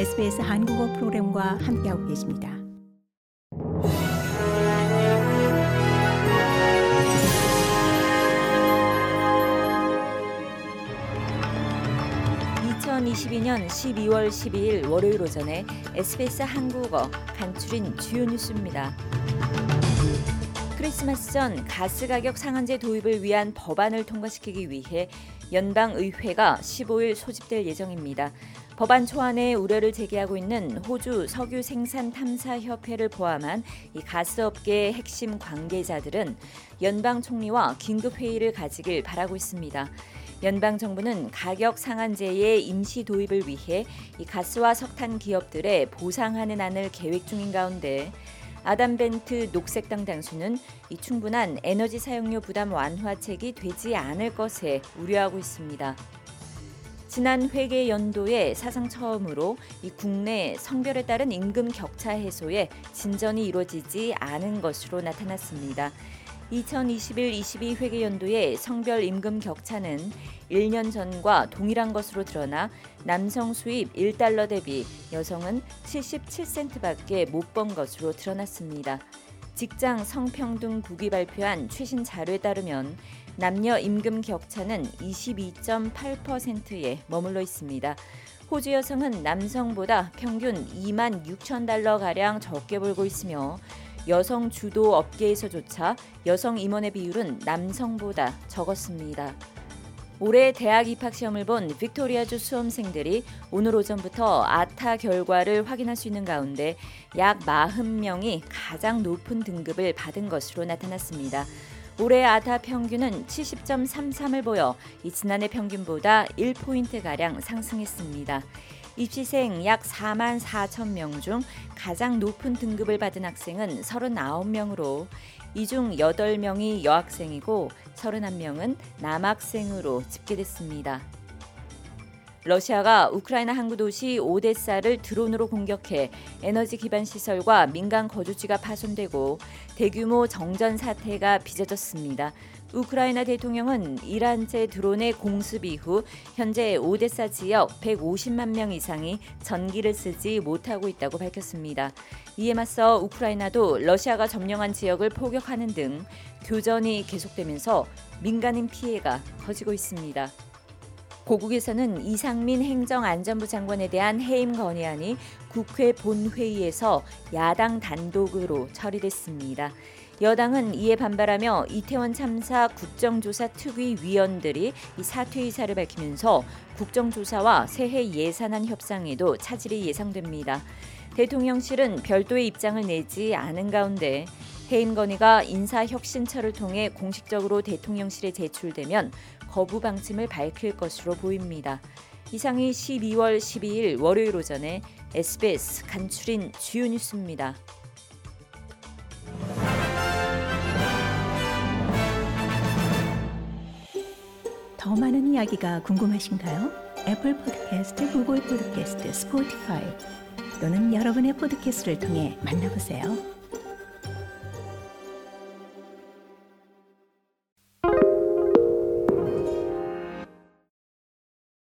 SBS 한국어 프로그램과 함께하고 계십니다. (2022년 12월 12일) 월요일 오전에 SBS 한국어 간추린 주요 뉴스입니다. 크리스마스 전 가스 가격 상한제 도입을 위한 법안을 통과시키기 위해 연방 의회가 15일 소집될 예정입니다. 법안 초안에 우려를 제기하고 있는 호주 석유 생산 탐사 협회를 포함한 이 가스업계의 핵심 관계자들은 연방 총리와 긴급 회의를 가지길 바라고 있습니다. 연방 정부는 가격 상한제의 임시 도입을 위해 이 가스와 석탄 기업들에 보상하는 안을 계획 중인 가운데 아담 벤트 녹색당 당수는 이 충분한 에너지 사용료 부담 완화책이 되지 않을 것에 우려하고 있습니다. 지난 회계 연도에 사상 처음으로 이 국내 성별에 따른 임금 격차 해소에 진전이 이루어지지 않은 것으로 나타났습니다. 2021-22 회계 연도의 성별 임금 격차는 1년 전과 동일한 것으로 드러나 남성 수입 1달러 대비 여성은 77센트밖에 못 번 것으로 드러났습니다. 직장 성평등 국이 발표한 최신 자료에 따르면 남녀 임금 격차는 22.8%에 머물러 있습니다. 호주 여성은 남성보다 평균 2만 6천 달러 가량 적게 벌고 있으며 여성 주도 업계에서조차 여성 임원의 비율은 남성보다 적었습니다. 올해 대학 입학 시험을 본 빅토리아주 수험생들이 오늘 오전부터 아타 결과를 확인할 수 있는 가운데 약 40명이 가장 높은 등급을 받은 것으로 나타났습니다. 올해 아타 평균은 70.33을 보여 이 지난해 평균보다 1포인트 가량 상승했습니다. 입시생 약 4만 4천 명 중 가장 높은 등급을 받은 학생은 39명으로 이 중 8명이 여학생이고 31명은 남학생으로 집계됐습니다. 러시아가 우크라이나 항구 도시 오데사를 드론으로 공격해 에너지 기반 시설과 민간 거주지가 파손되고 대규모 정전 사태가 빚어졌습니다. 우크라이나 대통령은 이란제 드론의 공습 이후 현재 오데사 지역 150만 명 이상이 전기를 쓰지 못하고 있다고 밝혔습니다. 이에 맞서 우크라이나도 러시아가 점령한 지역을 포격하는 등 교전이 계속되면서 민간인 피해가 커지고 있습니다. 고국에서는 이상민 행정안전부 장관에 대한 해임 건의안이 국회 본회의에서 야당 단독으로 처리됐습니다. 여당은 이에 반발하며 이태원 참사 국정조사 특위 위원들이 이 사퇴 의사를 밝히면서 국정조사와 새해 예산안 협상에도 차질이 예상됩니다. 대통령실은 별도의 입장을 내지 않은 가운데 해임 건의가 인사혁신처를 통해 공식적으로 대통령실에 제출되면 거부 방침을 밝힐 것으로 보입니다. 이상이 12월 12일 월요일 오전에 SBS 간추린 주요 뉴스입니다. 더 많은 이야기가 궁금하신가요? Apple Podcast, Google Podcast, Spotify 또는 여러분의 포드캐스트를 통해 만나보세요.